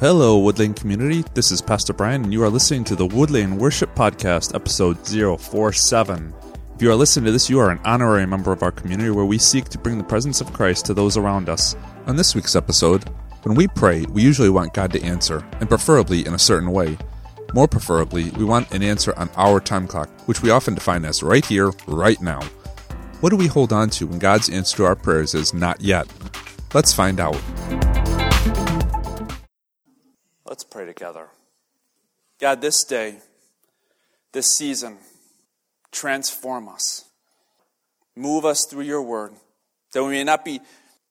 Hello, Woodlane community. This is Pastor Brian, and you are listening to the Woodlane Worship Podcast, episode 047. If you are listening to this, you are an honorary member of our community where we seek to bring the presence of Christ to those around us. On this week's episode, when we pray, we usually want God to answer, and preferably in a certain way. More preferably, we want an answer on our time clock, which we often define as right here, right now. What do we hold on to when God's answer to our prayers is not yet? Let's find out. Let's pray together. God, this day, this season, transform us. Move us through your word, that we may not be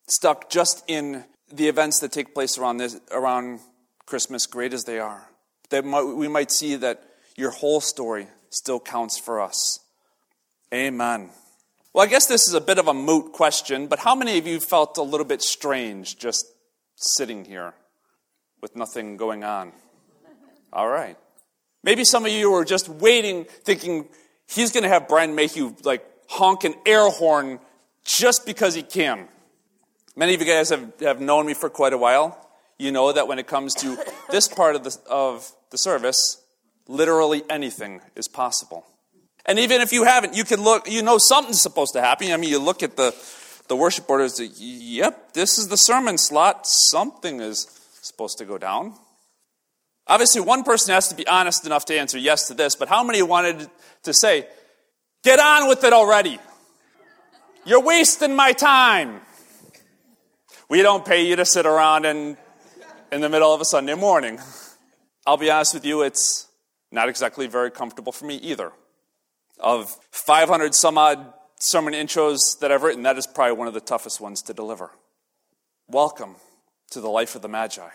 stuck just in the events that take place around, this, around Christmas, great as they are. That we might see that your whole story still counts for us. Amen. Well, I guess this is a bit of a moot question, but how many of you felt a little bit strange just sitting here? With nothing going on. All right. Maybe some of you were just waiting, thinking he's going to have Brian Mayhew like honk an air horn just because he can. Many of you guys have, have known me for quite a while. You know that when it comes to this part of the, of the service, literally anything is possible. And even if you haven't, you can look, you know something's supposed to happen. I mean, you look at the, the worship orders, yep, this is the sermon slot. Something is supposed to go down? Obviously, one person has to be honest enough to answer yes to this, but how many wanted to say, Get on with it already? You're wasting my time. We don't pay you to sit around in, in the middle of a Sunday morning. I'll be honest with you, it's not exactly very comfortable for me either. Of 500 some odd sermon intros that I've written, that is probably one of the toughest ones to deliver. Welcome to the life of the Magi.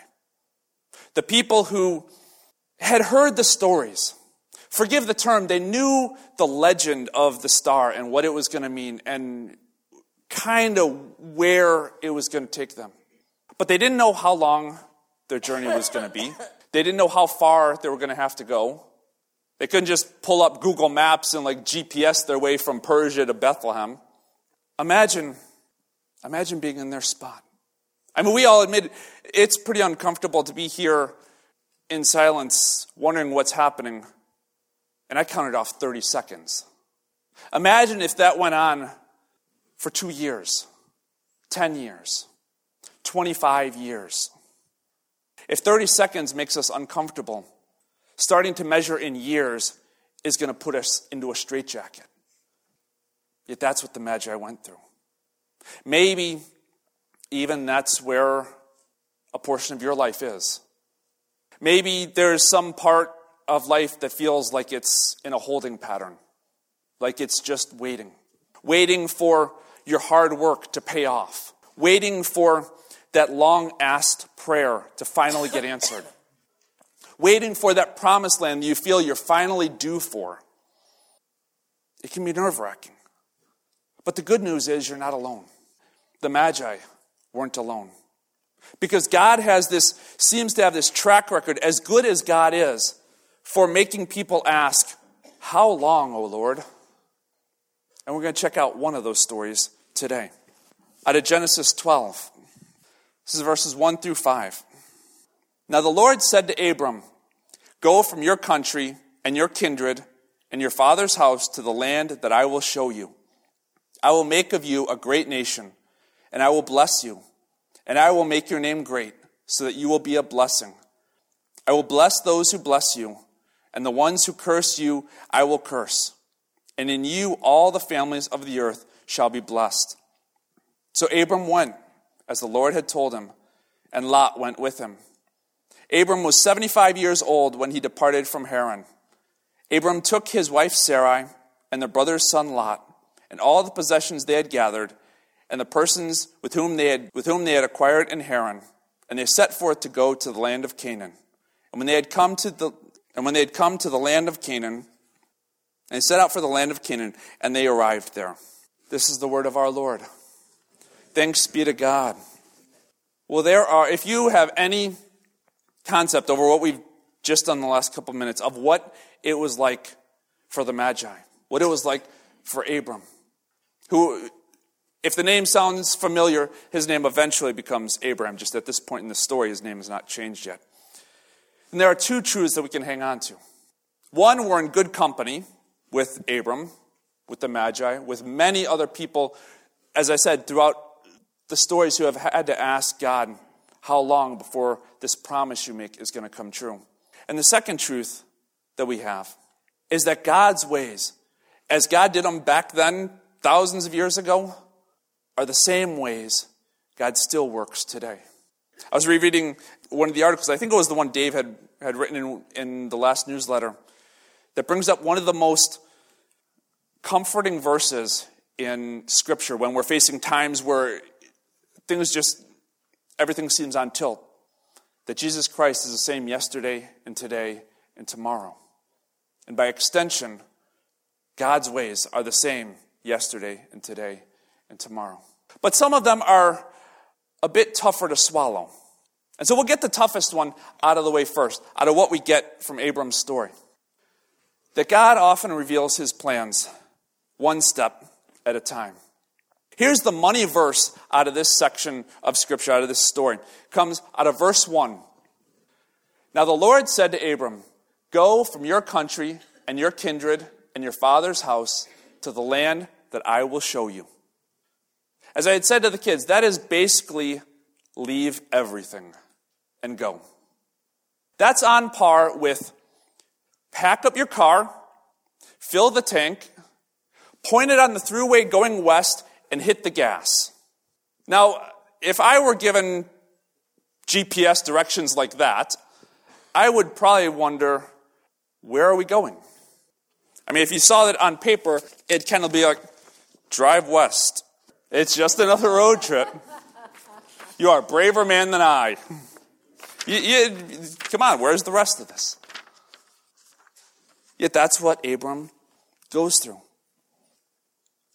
The people who had heard the stories, forgive the term, they knew the legend of the star and what it was going to mean and kind of where it was going to take them. But they didn't know how long their journey was going to be. They didn't know how far they were going to have to go. They couldn't just pull up Google Maps and like GPS their way from Persia to Bethlehem. Imagine, imagine being in their spot. I mean, we all admit it's pretty uncomfortable to be here in silence, wondering what's happening. And I counted off 30 seconds. Imagine if that went on for two years, 10 years, 25 years. If 30 seconds makes us uncomfortable, starting to measure in years is going to put us into a straitjacket. Yet that's what the Magi went through. Maybe even that's where a portion of your life is. Maybe there's some part of life that feels like it's in a holding pattern, like it's just waiting, waiting for your hard work to pay off, waiting for that long asked prayer to finally get answered, waiting for that promised land you feel you're finally due for. It can be nerve wracking. But the good news is you're not alone. The Magi weren't alone. Because God has this, seems to have this track record, as good as God is, for making people ask, How long, O Lord? And we're going to check out one of those stories today. Out of Genesis 12. This is verses 1 through 5. Now the Lord said to Abram, Go from your country and your kindred and your father's house to the land that I will show you. I will make of you a great nation and I will bless you, and I will make your name great, so that you will be a blessing. I will bless those who bless you, and the ones who curse you I will curse. And in you all the families of the earth shall be blessed. So Abram went, as the Lord had told him, and Lot went with him. Abram was 75 years old when he departed from Haran. Abram took his wife Sarai and their brother's son Lot, and all the possessions they had gathered, and the persons with whom they had, with whom they had acquired in Haran, and they set forth to go to the land of Canaan. And when they had come to the and when they had come to the land of Canaan, they set out for the land of Canaan, and they arrived there. This is the word of our Lord. Thanks be to God. Well, there are, if you have any concept over what we've just done the last couple of minutes of what it was like for the Magi, what it was like for Abram, who if the name sounds familiar, his name eventually becomes Abraham. Just at this point in the story, his name has not changed yet. And there are two truths that we can hang on to. One, we're in good company with Abram, with the Magi, with many other people, as I said, throughout the stories who have had to ask God how long before this promise you make is going to come true. And the second truth that we have is that God's ways, as God did them back then, thousands of years ago, are the same ways God still works today. I was rereading one of the articles, I think it was the one Dave had, had written in, in the last newsletter, that brings up one of the most comforting verses in Scripture when we're facing times where things just, everything seems on tilt. That Jesus Christ is the same yesterday and today and tomorrow. And by extension, God's ways are the same yesterday and today and tomorrow. But some of them are a bit tougher to swallow. And so we'll get the toughest one out of the way first, out of what we get from Abram's story. That God often reveals his plans one step at a time. Here's the money verse out of this section of Scripture, out of this story. It comes out of verse 1. Now the Lord said to Abram, Go from your country and your kindred and your father's house to the land that I will show you. As I had said to the kids, that is basically leave everything and go. That's on par with pack up your car, fill the tank, point it on the throughway going west, and hit the gas. Now, if I were given GPS directions like that, I would probably wonder, where are we going? I mean, if you saw it on paper, it'd kind of be like, drive west. It's just another road trip. You are a braver man than I. You, you, come on, where's the rest of this? Yet that's what Abram goes through.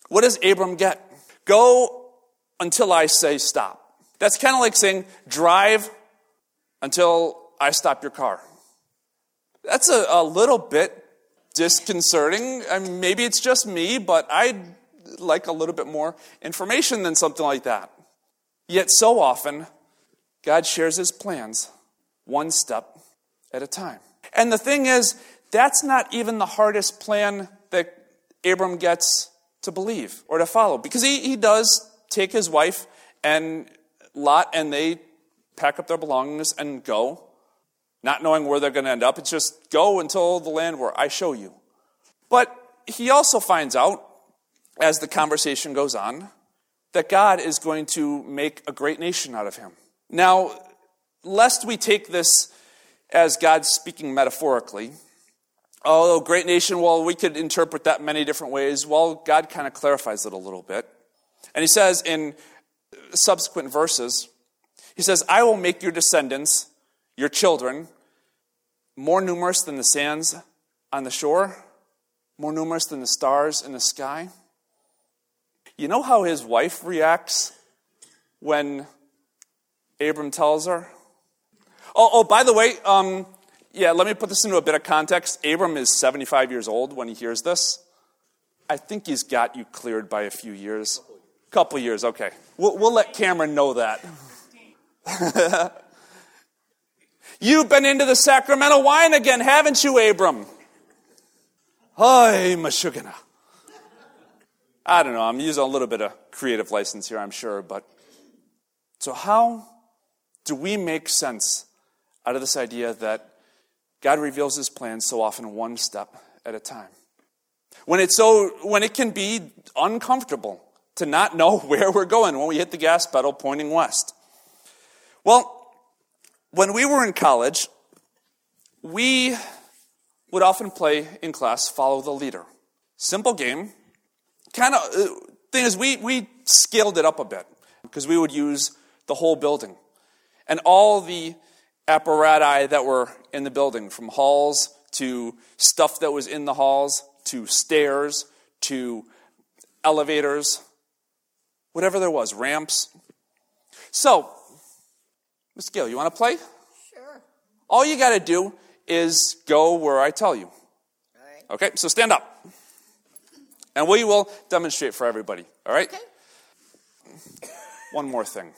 What does Abram get? Go until I say stop. That's kind of like saying drive until I stop your car. That's a, a little bit disconcerting. I mean, maybe it's just me, but I'd like a little bit more information than something like that. Yet, so often, God shares his plans one step at a time. And the thing is, that's not even the hardest plan that Abram gets to believe or to follow because he, he does take his wife and Lot and they pack up their belongings and go, not knowing where they're going to end up. It's just go until the land where I show you. But he also finds out, as the conversation goes on, that God is going to make a great nation out of him. Now, lest we take this as God speaking metaphorically, although great nation, well, we could interpret that many different ways. Well, God kind of clarifies it a little bit. And he says in subsequent verses, he says, I will make your descendants, your children, more numerous than the sands on the shore, more numerous than the stars in the sky. You know how his wife reacts when Abram tells her? Oh, oh by the way, um, yeah, let me put this into a bit of context. Abram is 75 years old when he hears this. I think he's got you cleared by a few years. Couple years, okay. We'll, we'll let Cameron know that. You've been into the sacramental wine again, haven't you, Abram? Hi, Mashugana. I don't know, I'm using a little bit of creative license here, I'm sure, but so how do we make sense out of this idea that God reveals his plan so often one step at a time? When it's so when it can be uncomfortable to not know where we're going when we hit the gas pedal pointing west. Well, when we were in college, we would often play in class follow the leader. Simple game. Kind of, uh, thing is, we, we scaled it up a bit because we would use the whole building and all the apparatus that were in the building, from halls to stuff that was in the halls to stairs to elevators, whatever there was, ramps. So, Miss Gill, you want to play? Sure. All you got to do is go where I tell you. All right. Okay, so stand up. And we will demonstrate for everybody, all right? Okay. One more thing.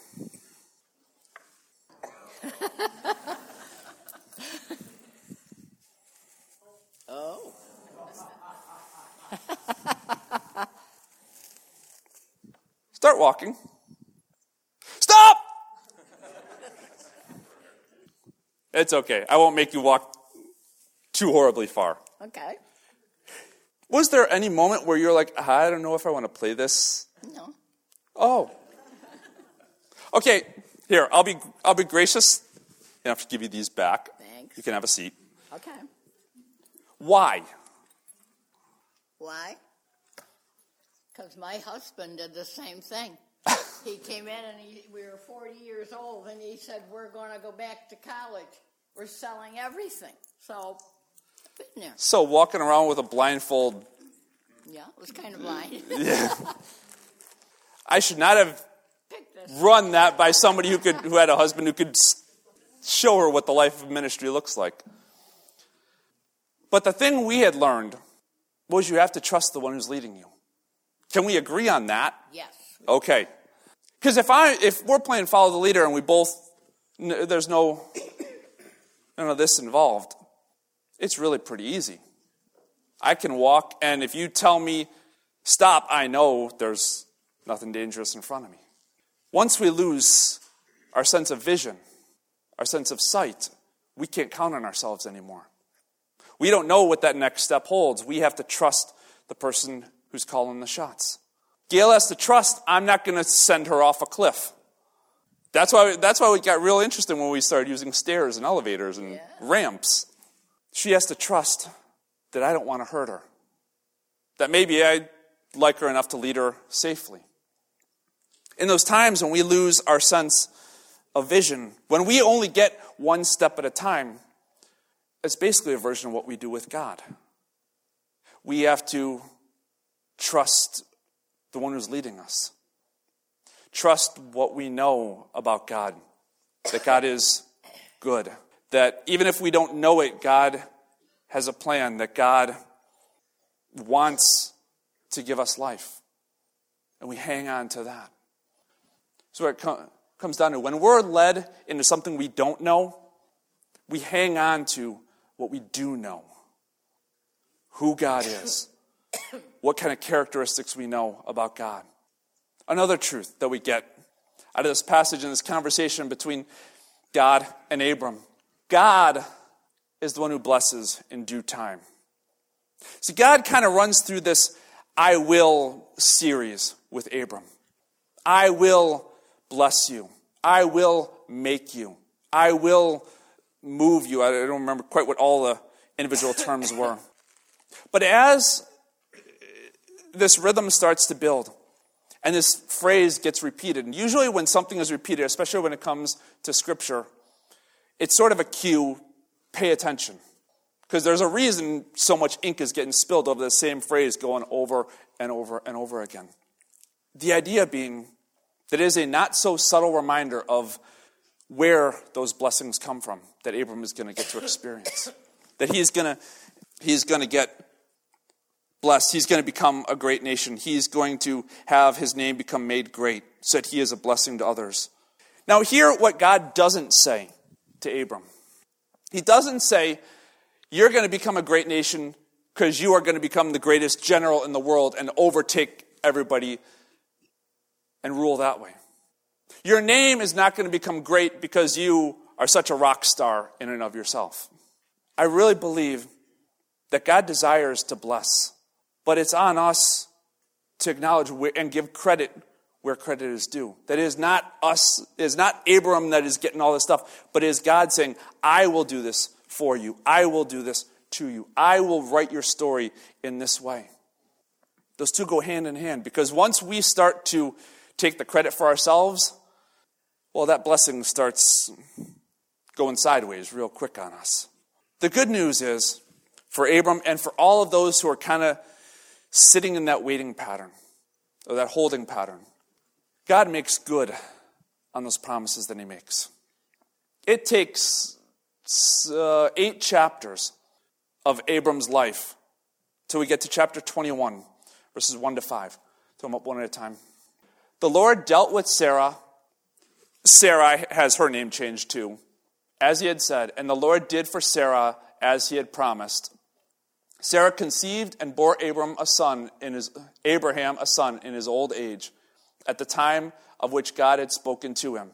oh. Start walking. Stop! it's okay. I won't make you walk too horribly far. Okay. Was there any moment where you're like, I don't know if I want to play this? No. Oh. Okay, here, I'll be I'll be gracious enough to give you these back. Thanks. You can have a seat. Okay. Why? Why? Because my husband did the same thing. he came in and he, we were 40 years old, and he said, We're going to go back to college. We're selling everything. So, been there. So walking around with a blindfold, Yeah, it was kind of blind. yeah. I should not have run that by somebody who could who had a husband who could show her what the life of ministry looks like. But the thing we had learned was you have to trust the one who's leading you. Can we agree on that? Yes. Okay. Because if I if we're playing follow the leader and we both there's no none of this involved, it's really pretty easy. I can walk, and if you tell me stop, I know there's nothing dangerous in front of me. Once we lose our sense of vision, our sense of sight, we can't count on ourselves anymore. We don't know what that next step holds. We have to trust the person who's calling the shots. Gail has to trust I'm not going to send her off a cliff. That's why, that's why we got real interested when we started using stairs and elevators and Yeah. ramps. She has to trust that I don't want to hurt her. That maybe I like her enough to lead her safely. In those times when we lose our sense of vision, when we only get one step at a time, it's basically a version of what we do with God. We have to trust the one who's leading us. Trust what we know about God, that God is good, that even if we don't know it, God has a plan, that God wants to give us life. And we hang on to that. So it co- comes down to when we're led into something we don't know, we hang on to what we do know who God is, what kind of characteristics we know about God. Another truth that we get out of this passage and this conversation between God and Abram God is the one who blesses in due time. See, God kind of runs through this I will series with Abram. I will bless you. I will make you. I will move you. I don't remember quite what all the individual terms were. But as this rhythm starts to build, and this phrase gets repeated, and usually when something is repeated, especially when it comes to Scripture, it's sort of a cue pay attention. Because there's a reason so much ink is getting spilled over the same phrase going over and over and over again. The idea being that it is a not so subtle reminder of where those blessings come from that Abram is going to get to experience. that he's going to he's going to get blessed. He's going to become a great nation. He's going to have his name become made great so that he is a blessing to others. Now, hear what God doesn't say to Abram. He doesn't say, You're going to become a great nation because you are going to become the greatest general in the world and overtake everybody and rule that way. Your name is not going to become great because you are such a rock star in and of yourself. I really believe that God desires to bless, but it's on us to acknowledge and give credit where credit is due. That is not us, is not Abram that is getting all this stuff, but is God saying, I will do this for you. I will do this to you. I will write your story in this way. Those two go hand in hand because once we start to take the credit for ourselves, well, that blessing starts going sideways real quick on us. The good news is for Abram and for all of those who are kind of sitting in that waiting pattern or that holding pattern, God makes good on those promises that He makes. It takes uh, eight chapters of Abram's life till we get to chapter 21, verses 1 to 5. Throw them up one at a time. The Lord dealt with Sarah. Sarah has her name changed too, as he had said, and the Lord did for Sarah as he had promised. Sarah conceived and bore Abram a son in his Abraham a son in his old age, at the time of which God had spoken to him.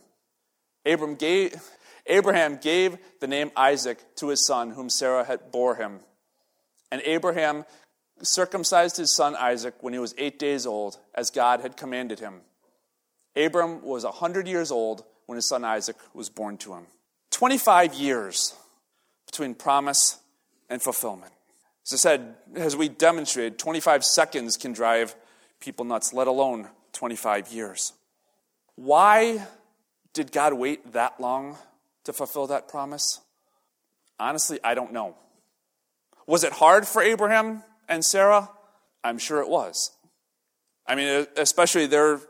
Abram gave, Abraham gave the name Isaac to his son, whom Sarah had bore him. And Abraham circumcised his son Isaac when he was eight days old, as God had commanded him. Abram was a hundred years old when his son Isaac was born to him. 25 years between promise and fulfillment. As I said, as we demonstrated, 25 seconds can drive people nuts, let alone 25 years. Why did God wait that long to fulfill that promise? Honestly, I don't know. Was it hard for Abraham and Sarah? I'm sure it was. I mean, especially they're,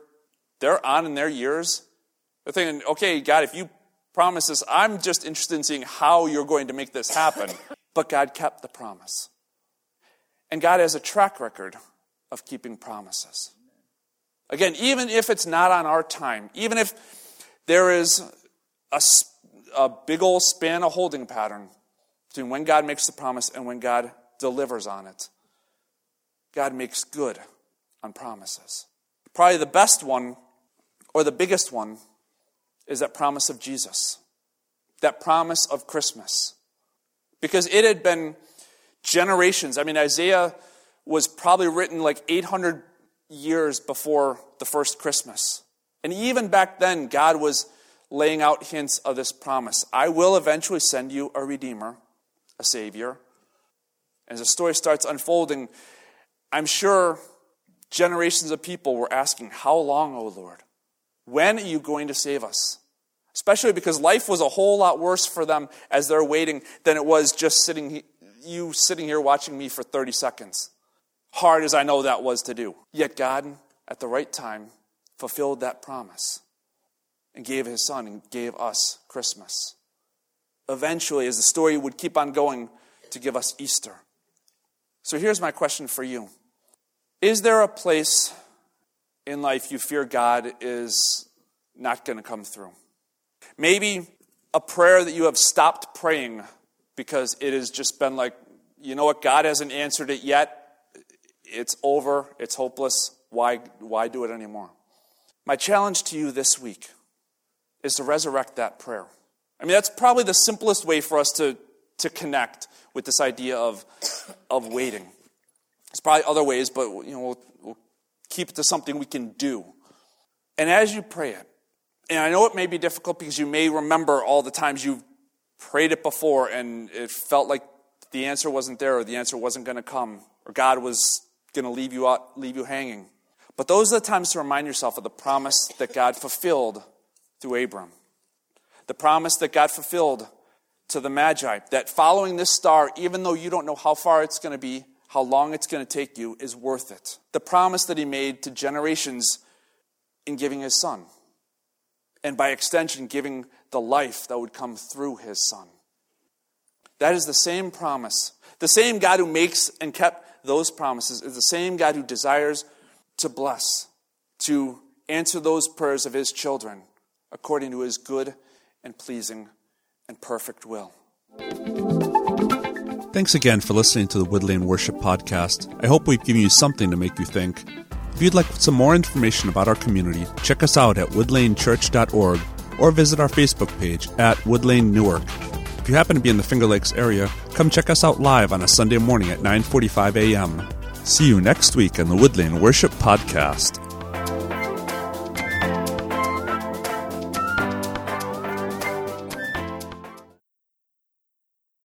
they're on in their years. They're thinking, okay, God, if you promise this, I'm just interested in seeing how you're going to make this happen. But God kept the promise. And God has a track record of keeping promises. Again, even if it's not on our time, even if there is a, a big old span of holding pattern between when God makes the promise and when God delivers on it, God makes good on promises. Probably the best one, or the biggest one, is that promise of Jesus, that promise of Christmas. Because it had been generations. I mean, Isaiah was probably written like 800 years before the first Christmas. And even back then, God was laying out hints of this promise I will eventually send you a Redeemer, a Savior. As the story starts unfolding, I'm sure generations of people were asking, How long, O Lord? When are you going to save us? Especially because life was a whole lot worse for them as they're waiting than it was just sitting you sitting here watching me for 30 seconds hard as I know that was to do. Yet God, at the right time, fulfilled that promise and gave his son and gave us Christmas. Eventually, as the story would keep on going, to give us Easter. So here's my question for you Is there a place in life you fear God is not going to come through? Maybe a prayer that you have stopped praying because it has just been like, you know what, God hasn't answered it yet it's over, it's hopeless. Why, why do it anymore? My challenge to you this week is to resurrect that prayer. I mean, that's probably the simplest way for us to, to connect with this idea of, of waiting. There's probably other ways, but you know, we'll, we'll keep it to something we can do. And as you pray it, and I know it may be difficult because you may remember all the times you've prayed it before and it felt like the answer wasn't there or the answer wasn't going to come or God was going to leave you out, leave you hanging. But those are the times to remind yourself of the promise that God fulfilled through Abram. The promise that God fulfilled to the Magi that following this star, even though you don't know how far it's going to be, how long it's going to take you, is worth it. The promise that he made to generations in giving his son. And by extension, giving the life that would come through his son. That is the same promise. The same God who makes and kept those promises is the same God who desires to bless, to answer those prayers of his children according to his good and pleasing and perfect will. Thanks again for listening to the Woodlane Worship Podcast. I hope we've given you something to make you think. If you'd like some more information about our community, check us out at woodlanechurch.org or visit our Facebook page at Woodlane Newark. If you happen to be in the Finger Lakes area, come check us out live on a Sunday morning at 9:45 a.m. See you next week on the Woodlane Worship Podcast.